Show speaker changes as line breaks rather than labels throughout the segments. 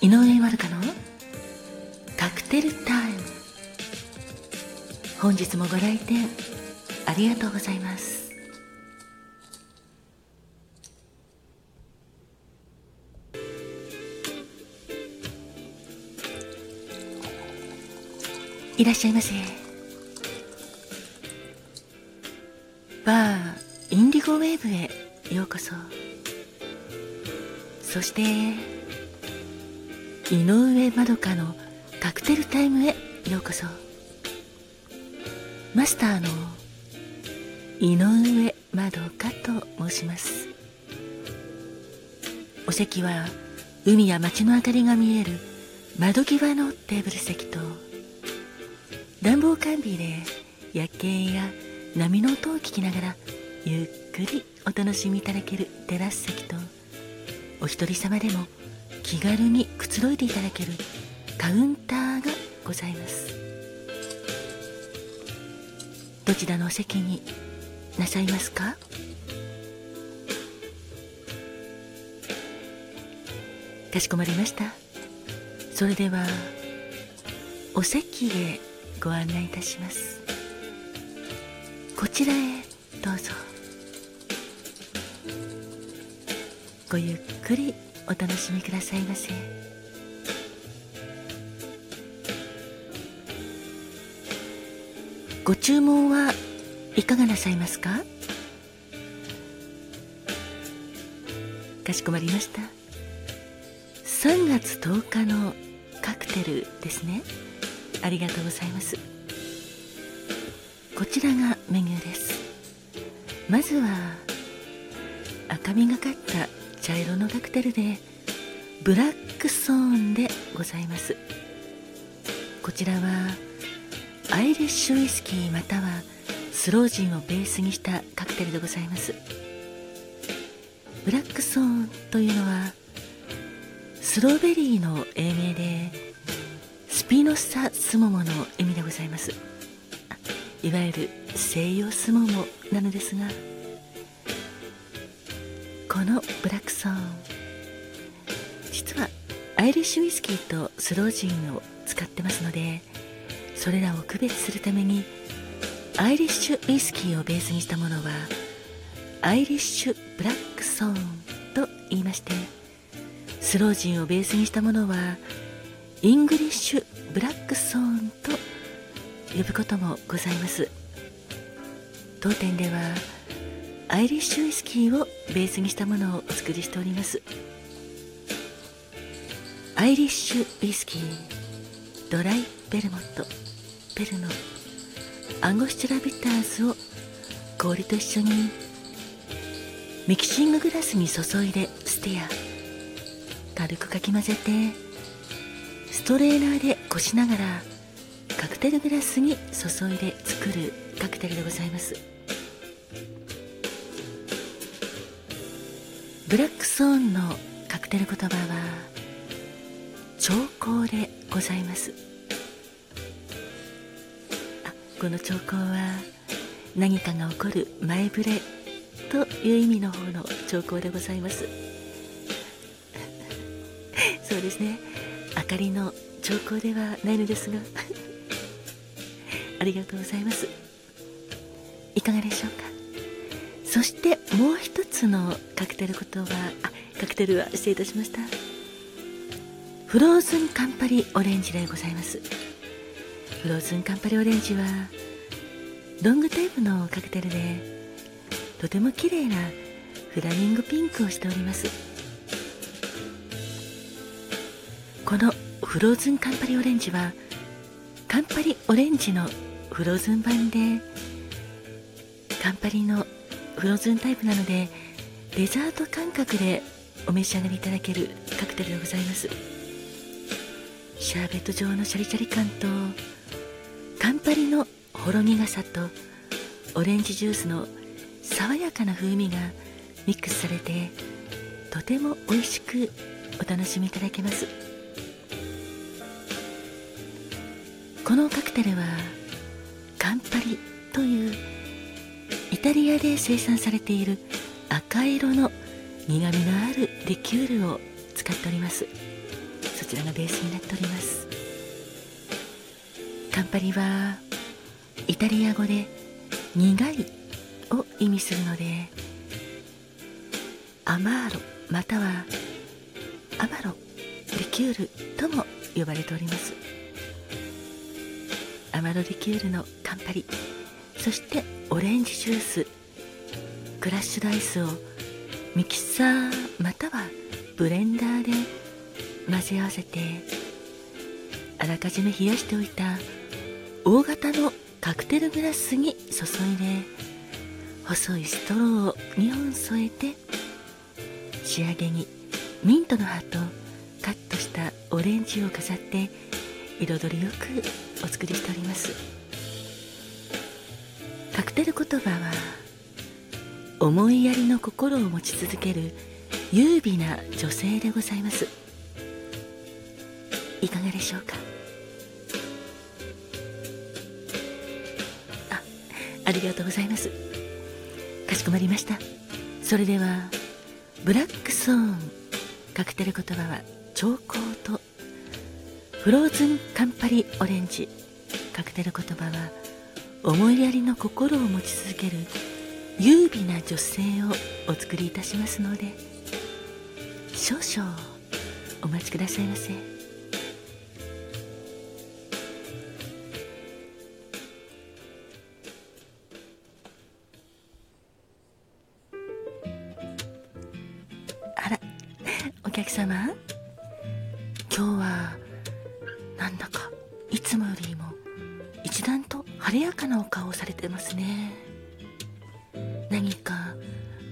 井上まるかのカクテルタイム。本日もご来店ありがとうございます。いらっしゃいませ。バーインディゴウェーブへようこそ。そして井上まどかのカクテルタイムへようこそ。マスターの井上まどかと申します。お席は海や街の明かりが見える窓際のテーブル席と暖房完備で夜景や波の音を聞きながらゆっくりお楽しみいただけるテラス席とお一人様でも気軽にくつろいでいただけるカウンターがございます。どちらのお席になさいますか？かしこまりました。それではお席へご案内いたします。こちらへどうぞ。ごゆっくりお楽しみくださいませ。ご注文はいかがなさいますか？かしこまりました。3月10日のカクテルですね。ありがとうございます。こちらがメニューです。まずは赤みがかった茶色のカクテルでブラックソーンでございます。こちらはアイリッシュウイスキーまたはスロージンをベースにしたカクテルでございます。ブラックソーンというのはスローベリーの英名でスピノサスモモの意味でございます。いわゆる西洋スモモなのですがこのブラックソーン。実はアイリッシュウイスキーとスロージンを使ってますのでそれらを区別するためにアイリッシュウイスキーをベースにしたものはアイリッシュブラックソーンと言いましてスロージンをベースにしたものはイングリッシュブラックソーンと呼ぶこともございます。当店ではアイリッシュウイスキーをベースにしたものをお作りしております。アイリッシュウイスキードライベルモットペルノアンゴスチュラビターズを氷と一緒にミキシンググラスに注いでステア軽くかき混ぜてストレーナーでこしながらカクテルグラスに注いで作るカクテルでございます。ブラックソーンのカクテル言葉は兆候でございます。あこの兆候は何かが起こる前触れという意味の方の兆候でございます。そうですね。明かりの兆候ではないのですが。ありがとうございます。いかがでしょうか？そしてもう一つのカクテル言葉あカクテルは失礼いたしました。フローズンカンパリオレンジでございます。フローズンカンパリオレンジはロングテープのカクテルでとても綺麗なフラミングピンクをしております。このフローズンカンパリオレンジはカンパリオレンジのフローズン版でカンパリのフローズンタイプなのでデザート感覚でお召し上がりいただけるカクテルでございます。シャーベット状のシャリシャリ感とカンパリのほろ苦さとオレンジジュースの爽やかな風味がミックスされてとても美味しくお楽しみいただけます。このカクテルはカンパリタリアで生産されている赤色の苦みのあるリキュールを使っております。そちらがベースになっております。カンパリはイタリア語で苦いを意味するのでアマーロまたはアマロリキュールとも呼ばれております。アマロリキュールのカンパリそしてオレンジジュース。クラッシュライスをミキサーまたはブレンダーで混ぜ合わせてあらかじめ冷やしておいた大型のカクテルグラスに注いで細いストローを2本添えて仕上げにミントの葉とカットしたオレンジを飾って彩りよくお作りしております。クテル言葉は思いやりの心を持ち続ける優美な女性でございます。いかがでしょうか？あありがとうございます。かしこまりました。それではブラックソーンカクテル言葉は兆候とフローズンカンパリオレンジカクテル言葉は思いやりの心を持ち続ける優美な女性をお作りいたしますので少々お待ちくださいませ。あらお客様？今日はなんだかいつもよりも一段と晴れやかなお顔をされてますね。何か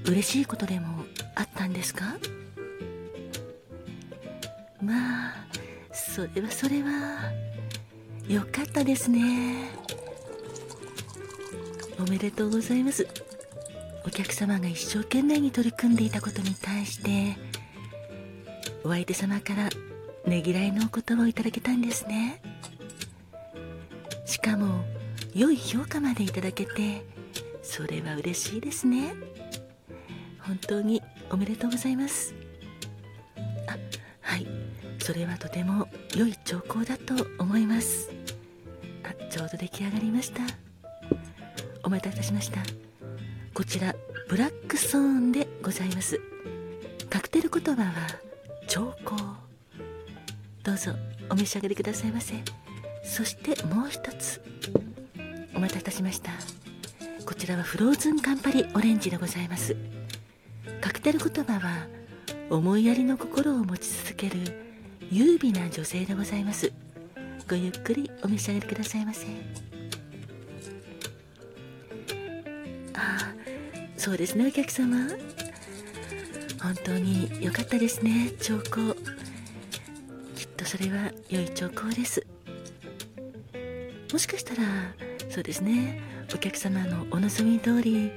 嬉しいことでもあったんですか？まあそれはそれはよかったですね。おめでとうございます。お客様が一生懸命に取り組んでいたことに対してお相手様からねぎらいのお言葉をいただけたんですね。しかも良い評価までいただけてそれは嬉しいですね。本当におめでとうございます。あはい。それはとても良い兆候だと思います。あちょうど出来上がりました。お待たせいたしました。こちらブラックソーンでございます。カクテル言葉は兆候。どうぞお召し上がりくださいませ。そしてもう一つ。お待たせいたしました。こちらはフローズンカンパリオレンジでございます。カクテル言葉は思いやりの心を持ち続ける優美な女性でございます。ごゆっくりお召し上がりくださいませ。ああそうですねお客様。本当に良かったですね兆候。きっとそれは良い兆候です。もしかしたらそうですね。お客様のお望み通り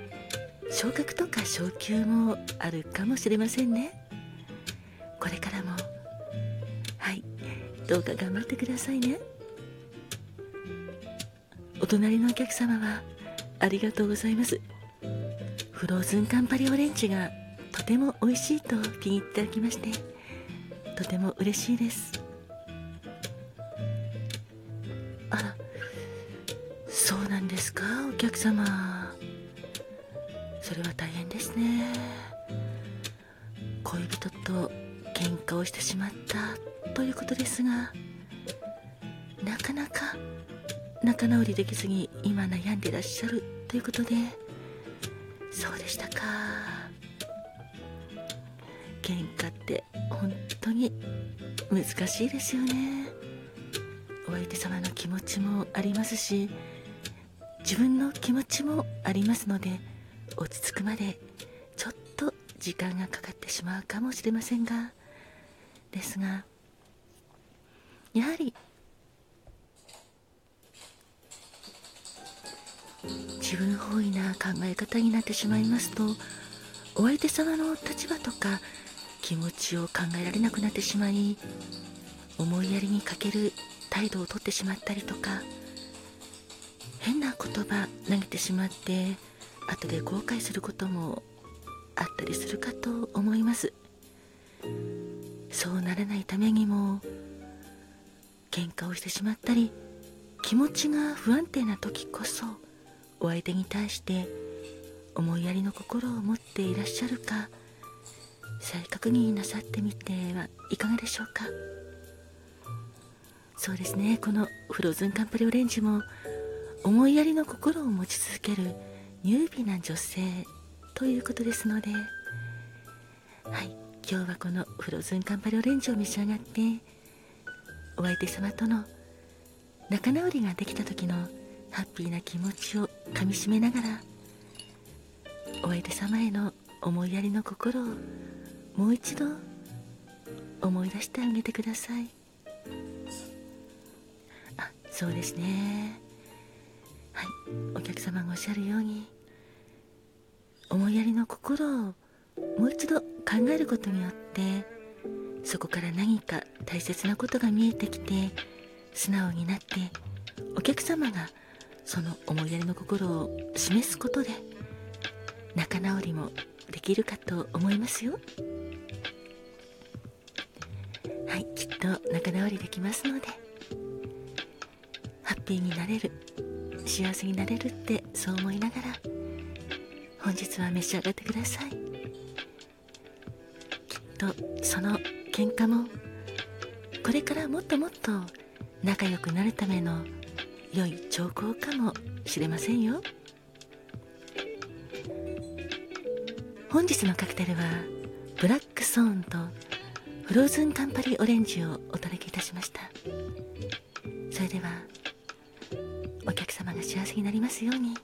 昇格とか昇給もあるかもしれませんね。これからも。はい。どうか頑張ってくださいね。お隣のお客様はありがとうございます。フローズンカンパリオレンジがとても美味しいと気に入っていただきましてとても嬉しいです。様。それは大変ですね。恋人と喧嘩をしてしまったということですがなかなか仲直りできずに今悩んでいらっしゃるということでそうでしたか。喧嘩って本当に難しいですよね。お相手様の気持ちもありますし自分の気持ちもありますので落ち着くまでちょっと時間がかかってしまうかもしれませんが。ですがやはり自分本位な考え方になってしまいますとお相手様の立場とか気持ちを考えられなくなってしまい思いやりに欠ける態度をとってしまったりとか変な言葉投げてしまって後で後悔することもあったりするかと思います。そうならないためにも喧嘩をしてしまったり気持ちが不安定な時こそお相手に対して思いやりの心を持っていらっしゃるか再確認なさってみてはいかがでしょうか。そうですね。このフローズンカンパリオレンジも思いやりの心を持ち続ける優美な女性ということですのではい今日はこのフローズンカンパリオレンジを召し上がってお相手様との仲直りができた時のハッピーな気持ちをかみしめながらお相手様への思いやりの心をもう一度思い出してあげてください。あそうですね。お客様がおっしゃるように思いやりの心をもう一度考えることによってそこから何か大切なことが見えてきて素直になってお客様がその思いやりの心を示すことで仲直りもできるかと思いますよ。はいきっと仲直りできますのでハッピーになれる幸せになれるってそう思いながら本日は召し上がってください。きっとその喧嘩もこれからもっともっと仲良くなるための良い兆候かもしれませんよ。本日のカクテルはブラックソーンとフローズンカンパリオレンジをお届けいたしました。それでは幸せになりますように。